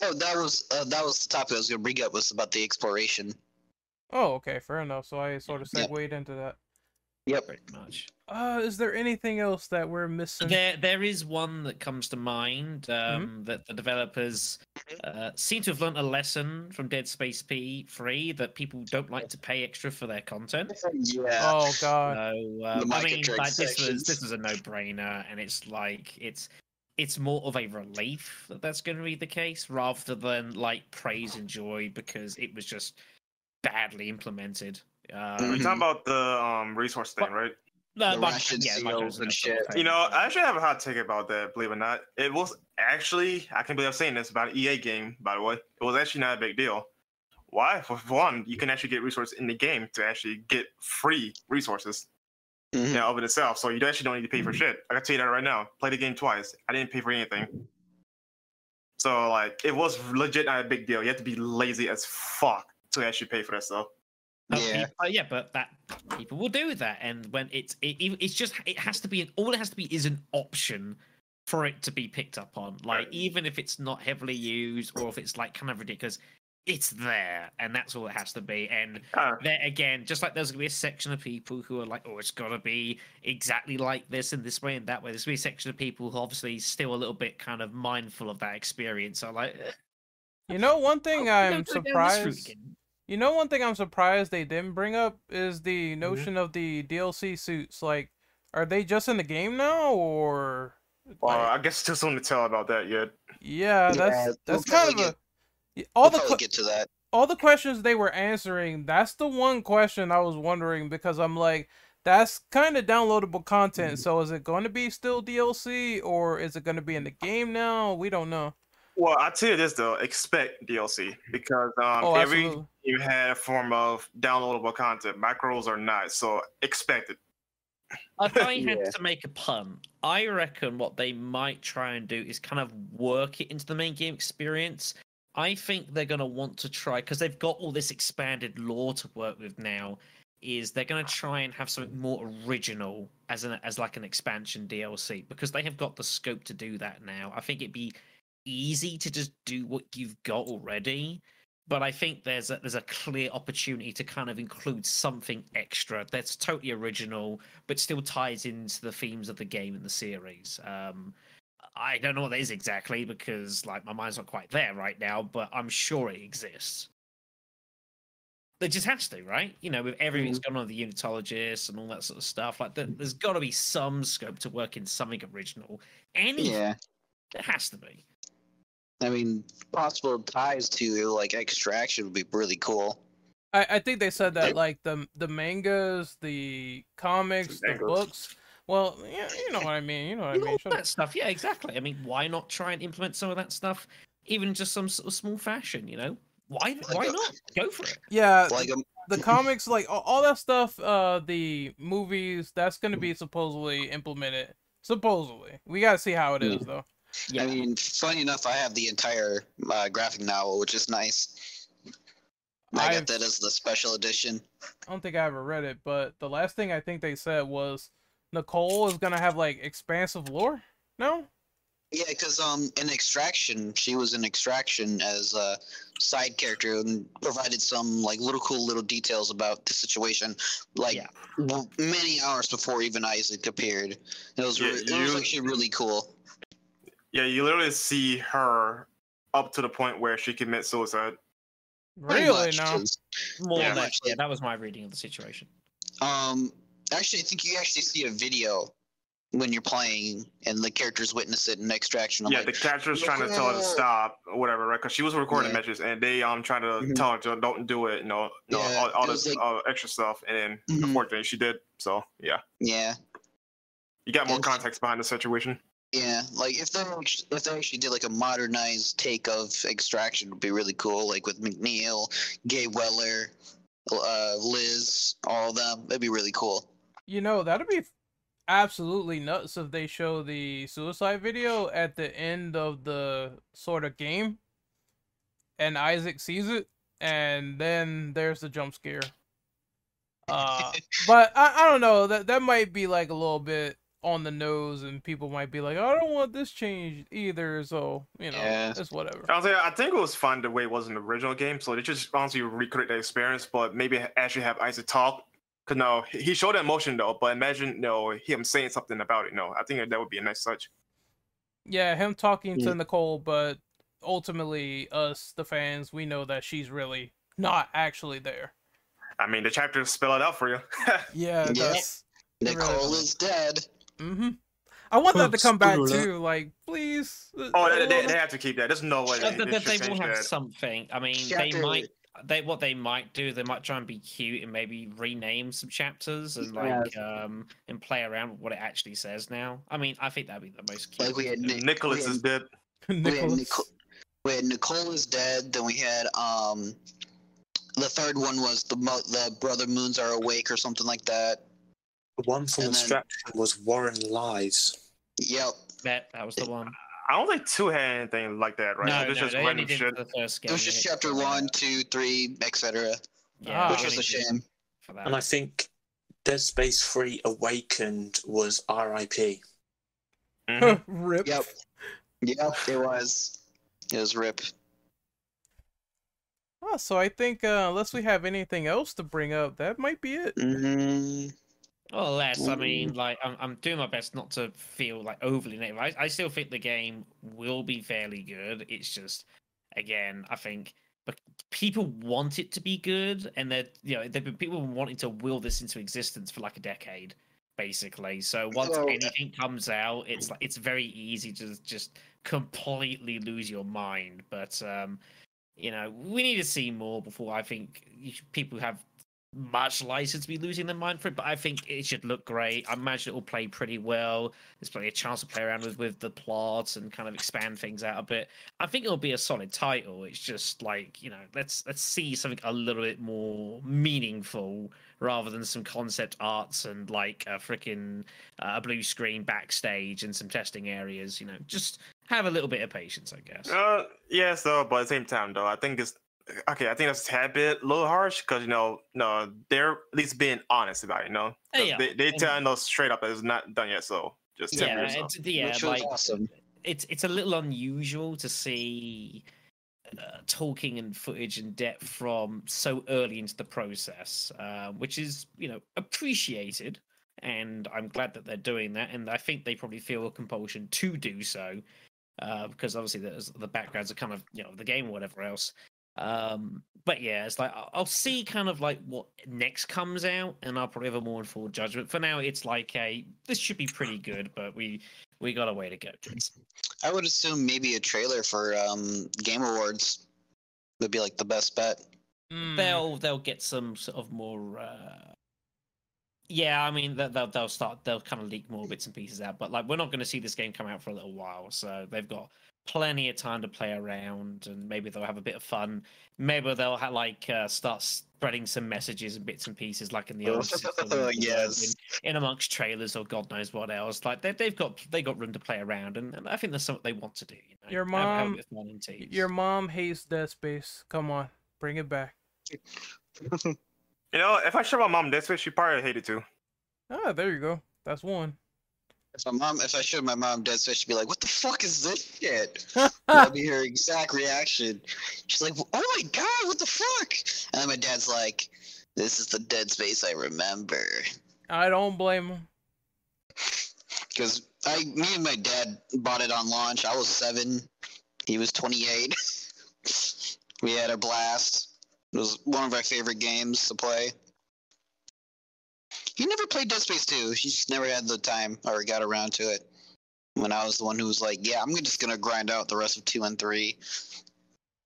Oh, that was uh, that was the topic I was gonna bring up was about the exploration. Oh, okay, fair enough. So I sort of Yep. segued into that. Yep. pretty much Uh, is there anything else that we're missing? there there is one that comes to mind um that the developers uh, seem to have learned a lesson from dead space p3 that people don't like to pay extra for their content Yeah. Oh god. So um, I mean, like this was this was a no-brainer, and it's like it's it's more of a relief that that's going to be the case rather than like praise and joy because it was just badly implemented. We're Um, talking about the um resource thing, right? no, The mic- ration yeah, seals and shit. You know, I actually have a hot take about that. Believe it or not, it was actually I can't believe I'm saying this about an EA game. By the way, it was actually not a big deal. Why? For for one, you can actually get resources in the game to actually get free resources. Mhm. You know, of it itself. So you actually don't need to pay for shit. I can tell you that right now. Play the game twice. I didn't pay for anything. So like, it was legit not a big deal. You have to be lazy as fuck to actually pay for that stuff. Yeah. peop- uh, yeah, but that people will do that, and when it's it, it- it's just it has to be an all it has to be is an option for it to be picked up on. Like Right. even if it's not heavily used or if it's like kind of ridiculous, it's there, and that's all it has to be. And Uh, there again, just like there's gonna be a section of people who are like, oh, it's gotta be exactly like this in this way and that way. There's gonna be a section of people who obviously still a little bit kind of mindful of that experience. So like, You know, one thing oh, I'm don't go down this route surprised. again. You know, one thing I'm surprised they didn't bring up is Mm-hmm. the notion of the DLC suits. Like, are they just in the game now, or? well, like- I guess it's too soon to tell about that yet. yeah, Yeah, that's we'll that's kind of probably a. y- All We'll the probably get to that. all the questions they were answering. That's the one question I was wondering because I'm like, that's kind of downloadable content. So is it going to be still DLC or is it going to be in the game now? We don't know. Well, I tell you this though, expect DLC because um, Oh, every absolutely. you had a form of downloadable content. Macros are not, so expect it. If I had Yeah. to make a pun, I reckon what they might try and do is kind of work it into the main game experience. I think they're going to want to try because they've got all this expanded lore to work with now. Is they're going to try and have something more original as an as like an expansion DLC because they have got the scope to do that now. I think it'd be easy to just do what you've got already but I think there's a, there's a clear opportunity to kind of include something extra that's totally original, but still ties into the themes of the game and the series. Um, I don't know what that is exactly because like my mind's not quite there right now, but I'm sure it exists. It just has to, right? You know, with everything that's mm. going on with the unitologists and all that sort of stuff, like there, there's got to be some scope to work in something original. Any, Yeah. there has to be. I mean, possible ties to like extraction would be really cool. I, I think they said that like the the mangas, the comics, the mangas. books. Well, yeah, you know what I mean. You know what I You know, mean. all that stuff. Yeah, exactly. I mean, why not try and implement some of that stuff, even just some sort of small fashion? You know, why? Why not go for it? Yeah, Like um, the comics, like all, all that stuff. Uh, the movies that's gonna be supposedly implemented Supposedly, we gotta see how it is though. Yeah. I mean, funny enough, I have the entire uh, graphic novel, which is nice. I I've- got that as the special edition. I don't think I ever read it, but the last thing I think they said was Nicole is gonna have like expansive lore. No, Yeah, because um, in Extraction, she was in Extraction as a side character and provided some like little cool little details about the situation, like Yeah. w- many hours before even Isaac appeared. It was Yeah, re- it was actually really cool. Yeah, you literally see her up to the point where she commits suicide. Really much, no. 'cause, More Yeah, or much Yeah, that was my reading of the situation. Um, actually, I think you actually see a video when you're playing and the characters witness it in Extraction. I'm yeah, like, the catcher's trying to tell her to stop or whatever, right? Because she was recording Yeah. messages and they um trying to Mhm. tell her to don't do it, you know, no, Yeah, all, all this like- uh, extra stuff, and then Mhm. unfortunately she did. So yeah, yeah. you got more And- context behind the situation. Yeah, like if they if they actually did like a modernized take of Extraction, would be really cool. Like with McNeil, Gabe Weller, uh, Liz, all of them. That'd be really cool. You know that'd be absolutely nuts if they show the suicide video at the end of the sort of game, and Isaac sees it, and then there's the jump scare. Uh, but I, I don't know that that might be like a little bit on the nose, and people might be like, I don't want this changed either. So you know, Yeah. it's whatever. Honestly, I think it was fun the way it was in the original game. So they just honestly recreate the experience, but maybe actually have Isaac talk. Cause no, he he showed emotion though. But imagine no him saying something about it. No, I think that would be a nice touch. Yeah, him talking to Nicole, but ultimately, us, the fans, we know that she's really not actually there. I mean, the chapters spell it out for you. Yeah, Yeah. that's. It really Nicole does. is dead. Mm-hmm. I want that to come back Spoiler. too. Like, please. oh, they, they, they have to keep that. There's no way they, but they they will have that. something. I mean, they might. They what they might do. They might try and be cute and maybe rename some chapters and like um and play around with what it actually says now. I mean, I think that'd be the most cute. Like we had thing to do. Nick- Nicholas we is dead. We had, Nicholas. Nicole, we had Nicole is dead. Then we had um, the third one was the mo- the brother moons are awake or something like that. The one from And then- was Warren Lies. Yep. That that was the one. I don't think two had anything like that, right? No, It's no, just they random did shit. the first game. It was just yeah, chapter one, two, three, etc. Yeah, Ah. which they was a shame. For that. And I think Dead Space 3 Awakened was RIP. Mhm. Rip. Yep. Yep. It was. It was rip. Oh, so I think uh, unless we have anything else to bring up, that might be it. hmm Well, less. I mean, like, I'm, I'm doing my best not to feel like overly negative. I, I still think the game will be fairly good. It's just, again, I think, but people want it to be good, and they're, you know, they've been people wanting to will this into existence for like a decade, basically. So once uh, anything comes out, it's like it's very easy to just completely lose your mind. But um, you know, we need to see more before I think people have much license to be losing their mind for it, but I think it should look great. I imagine it will play pretty well. There's plenty of chance to play around with with the plots and kind of expand things out a bit. I think it'll be a solid title. It's just like you know, let's let's see something a little bit more meaningful rather than some concept arts and like a freaking uh, blue screen backstage and some testing areas. You know, just have a little bit of patience, I guess. Uh, yes, though, but at the same time, though, I think it's okay. I think that's a tad bit a little harsh because you know, no, they're at least being honest about it. You know, 'Cause Yeah, they they and- telling us straight up that it's not done yet. So just yeah, me yourself. it's, yeah, Which was like awesome. it's it's a little unusual to see uh, talking and footage and depth from so early into the process, uh, which is you know appreciated, and I'm glad that they're doing that, and I think they probably feel a compulsion to do so, uh, because obviously there's the backgrounds are kind of you know the game or whatever else. Um, but yeah, it's like I'll- I'll see kind of like what next comes out, and I'll probably have a more informed judgment. For now, it's like a this should be pretty good, but we we got a way to go. I would assume maybe a trailer for um, Game Awards would be like the best bet. Mm, they'll they'll get some sort of more uh yeah i mean they'll they'll start they'll kind of leak more bits and pieces out but like we're not going to see this game come out for a little while so they've got plenty of time to play around, and maybe they'll have a bit of fun. Maybe they'll have, like uh, start spreading some messages and bits and pieces, like in the old system, Yes. in, in amongst trailers or God knows what else. Like they, they've got they got room to play around, and, and I think that's something they want to do. You know? Your Have- have mom- bit of fun in teams. Your mom hates Dead Space. Come on, bring it back. You know, if I show my mom this, she probably hate it too. Ah, there you go. That's one. If my mom, if I showed my mom Dead Space, she'd be like, "What the fuck is this shit?" That'd be her exact reaction. She's like, "Oh my god, what the fuck?" And then my dad's like, "This is the Dead Space I remember." I don't blame him. Because I, me and my dad bought it on launch. I was seven. He was 28. we had a blast. It was one of our favorite games to play. He never played Dead Space 2. He just never had the time or got around to it. When I was the one who was like, yeah, I'm just going to grind out the rest of 2 and 3.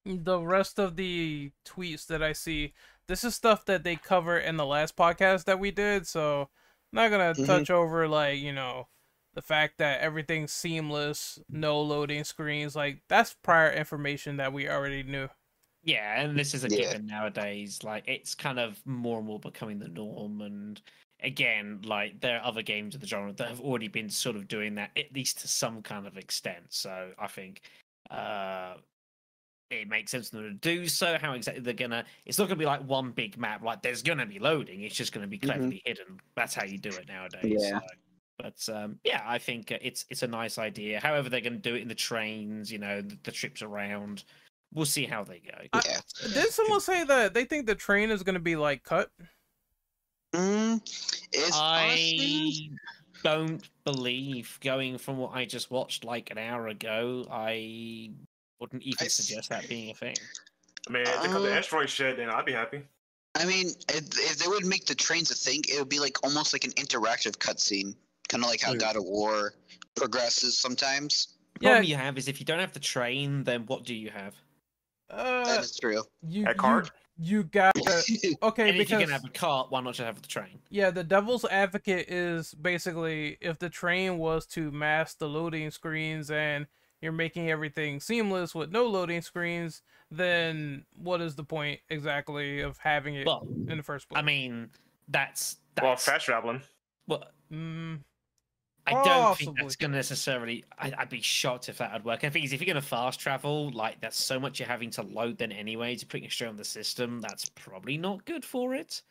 The rest of the tweets that I see, this is stuff that they cover in the last podcast that we did. So I'm not gonna Mhm. touch over like you know the fact that everything's seamless, no loading screens. Like that's prior information that we already knew. Yeah, and this is a Yeah. given nowadays. Like it's kind of more and more becoming the norm. And again, like there are other games of the genre that have already been sort of doing that at least to some kind of extent. So I think uh it makes sense for them to do so. How exactly they're gonna it's not gonna be like one big map, like there's gonna be loading, it's just gonna be cleverly hidden. That's how you do it nowadays. Yeah. so. But um, yeah, I think uh, it's it's a nice idea. However, they're going to do it in the trains, you know, the, the trips around. We'll see how they go. I- Yeah. Did someone say that they think the train is gonna be like cut? Mm, it's I don't believe, going from what I just watched like an hour ago, I wouldn't even I s- suggest that being a thing. I mean, if they cut the Uh, asteroid shit, then I'd be happy. I mean, if, if they would make the trains a thing, it would be like almost like an interactive cutscene, kind of like how. God of War progresses sometimes. The Yeah. problem you have is if you don't have the train, then what do you have? Uh, That is true. you A you, cart? You got okay and if you can have a cart, why not just have the train? Yeah, the devil's advocate is basically if the train was to mask the loading screens and you're making everything seamless with no loading screens, then what is the point exactly of having it Well, in the first place? I mean, that's that's Well, fast traveling. well, mm, I don't think that's going to necessarily. I, I'd be shocked if that would work. And the thing is, if you're going to fast travel, like that's so much you're having to load then anyway to put it straight on the system. That's probably not good for it.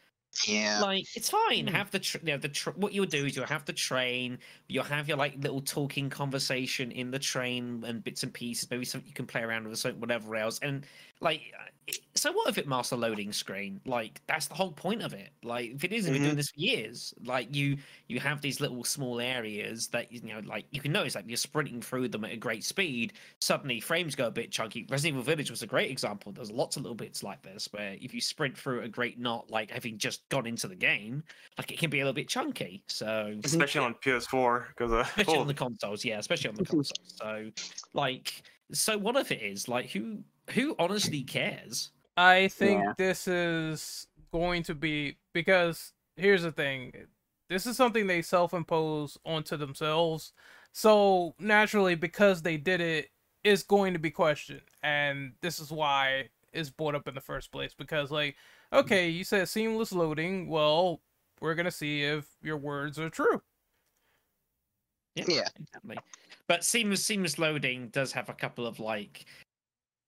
Yeah. Like it's fine. Hmm. Have the tr- you know, the tr- what you'll do is you'll have the train. You'll have your like little talking conversation in the train and bits and pieces. Maybe something you can play around with, or something, whatever else. And like, uh, so what if it masks a loading screen? Like that's the whole point of it. Like if it is, we've been doing this for years. Like you you have these little small areas that you know, like you can notice, like you're sprinting through them at a great speed. Suddenly frames go a bit chunky. Resident Evil Village was a great example. There's lots of little bits like this where if you sprint through a great knot, like having just gone into the game, like it can be a little bit chunky. So Especially on PS4, because uh, especially oh, on the consoles, yeah, especially on the consoles. So like, so what if it is like who who honestly cares? I think Yeah. this is going to be because here's the thing. This is something they self-impose onto themselves. So naturally because they did it it's going to be questioned and this is why it's brought up in the first place because like okay, you said seamless loading, well, we're going to see if your words are true. Yeah. exactly. But seamless seamless loading does have a couple of like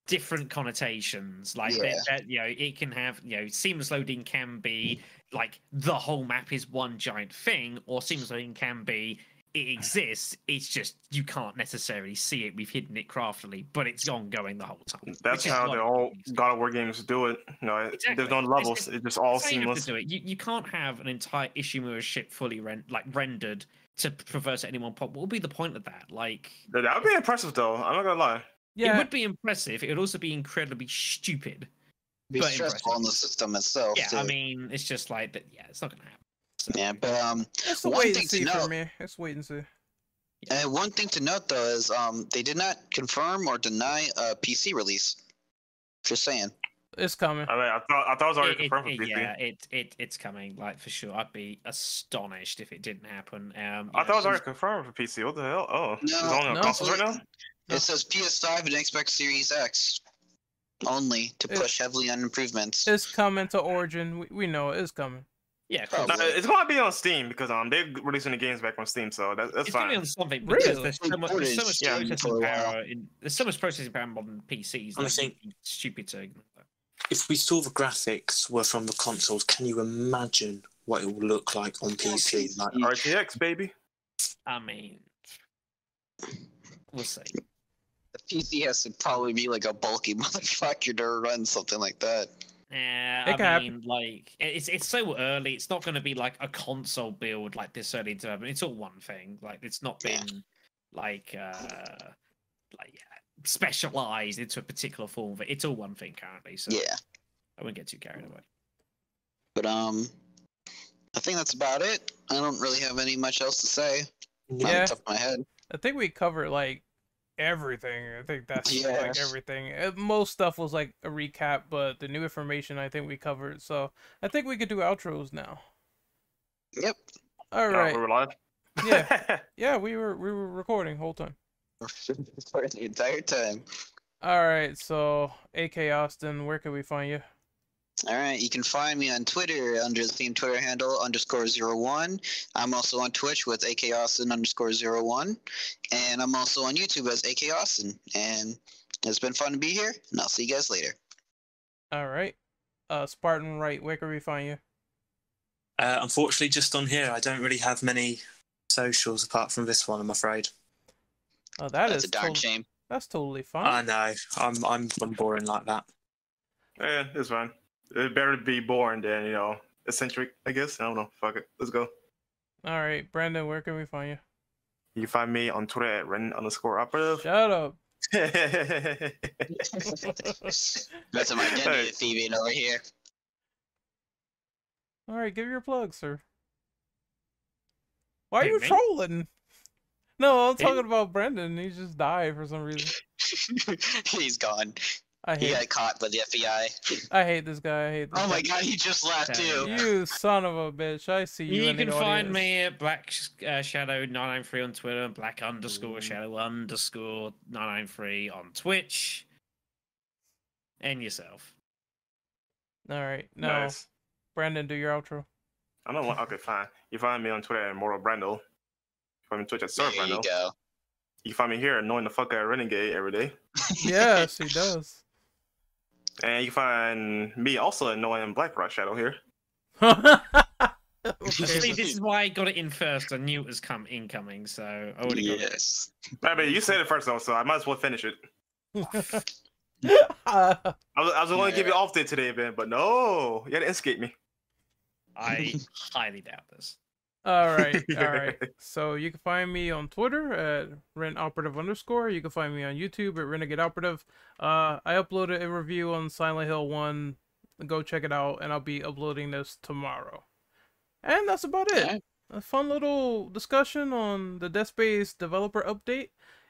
different connotations. Like that- Yeah. that, you know, it can have you know seamless loading can be like the whole map is one giant thing, or seamless loading can be it exists. It's just you can't necessarily see it. We've hidden it craftily, but it's ongoing the whole time. that's how what the all is. God of War games do it. You know, Exactly. there's no levels. it's- It's just all That's how you have seamless. to do it. You, you can't have an entire Ishimura ship fully ren- like rendered to traverse at any one point. What would be the point of that? Like, That that would be impressive, though. I'm not gonna lie. Yeah. it would be impressive. It would also be incredibly stupid. Be But stressful on the system itself. Yeah, I mean, it's just like that. Yeah, it's not gonna happen. So, Yeah, but um, It's a one wait thing and to see for note- me. It's wait and see. uh, one thing to note though is um, they did not confirm or deny a PC release. Just saying. It's coming. I mean, I thought I thought it was already it- it- confirmed it- for PC. yeah, it, it it's coming. Like for sure, I'd be astonished if it didn't happen. Um, I know, thought it was already confirmed for PC. What the hell? Oh, it's only on no. consoles right now. It says PS5 and Xbox Series X only to It- push heavily on improvements. It's coming to Origin. We, we know it is coming. Yeah, No, it's gonna be on Steam because um they're releasing the games back on Steam, so that, that's it's gonna be on something Really? because there's so much, there's so much Yeah, processing for a while. power. In, there's so much processing power in modern PCs. And I think- stupid to. If we saw the graphics were from the consoles, can you imagine what it will look like on PC? Like, RTX baby. I mean, we'll see. The PC has to probably be like a bulky motherfucker to run something like that. Yeah, It I can happen. mean, like it's it's so early. It's not going to be like a console build like this early in development. It's all one thing. Like it's not Yeah. been like uh like yeah, specialized into a particular form of it. It's all one thing currently. So Yeah, I wouldn't get too carried away. but um, I think that's about it. I don't really have any much else to say. Yeah. top of my head. I think we covered like everything. I think that's like everything. Uh, Most stuff was like a recap, but the new information I think we covered. So I think we could do outros now. Yep. All right. Oh, right. we're live. Yeah. Yeah, we were we were recording whole time. The entire time. All right. So AK Austin, where can we find you? All right, you can find me on Twitter under the same Twitter handle underscore zero one. I'm also on Twitch with AK Austin underscore zero one, and I'm also on YouTube as AK Austin. And it's been fun to be here, and I'll see you guys later. All right. Uh, Spartan Wright? Where can we find you? uh, unfortunately, just on here, I don't really have many socials apart from this one. I'm afraid. Oh, that That's is a darn tot- shame. that's totally fine. I know. I'm I'm I'm boring like that. Yeah, it's fine. It better be boring than you know eccentric. I guess I don't know. Fuck it. Let's go. All right, Brandon, where can we find you? You find me on Twitter at Ren underscore operative. Shut up. That's my identity Hey. thieving over here. All right, give your plug, sir. Why are Hey, you me? trolling? No, I'm Hey. talking about Brendan. He just died for some reason. He's gone. I He hate. got caught by the FBI. I hate this guy. I hate this Oh guy. my god, he just left Damn. too. You son of a bitch! I see you. You, in the can find me at Black uh, Shadow nine nine three on Twitter, and Black underscore Shadow underscore nine nine three on Twitch, and yourself. All right, now Nice. Brandon, do your outro. I don't want. Okay, fine. You find me on Twitter at Mortal Brandel. You find me on Twitch at Sir There you go. You find me here annoying the fuck out of Renegade every day. Yes, he does. And you find me also annoying Black Rock Shadow here. See, this is why I got it in first. I knew it was come incoming, so I already got it. Yes. I mean, you said it first though, so I might as well finish it. Uh, I was, I was going to give you off day today, man, but no, you had to escape me. I highly doubt this. All right, all right. So you can find me on Twitter at Ren Operative underscore. You can find me on YouTube at Renegade Operative. Uh, I uploaded a review on Silent Hill One. Go check it out, and I'll be uploading this tomorrow. And that's about it. Alright. A fun little discussion on the Dead Space developer update.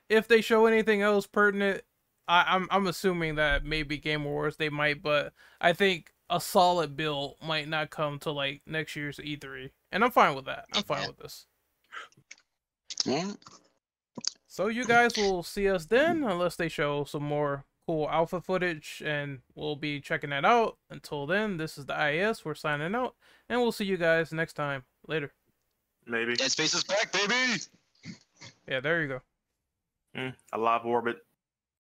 If they show anything else pertinent, I, I'm I'm assuming that maybe Game Awards they might, but I think a solid build might not come to like next year's E3, and I'm fine with that. I'm fine Yeah. with this. Yeah. So you guys will see us then, unless they show some more cool alpha footage, and we'll be checking that out. Until then, this is the IAS. We're signing out, and we'll see you guys next time. Later. Maybe. Dead Space is back, baby. Yeah, there you go. Mm, a live orbit.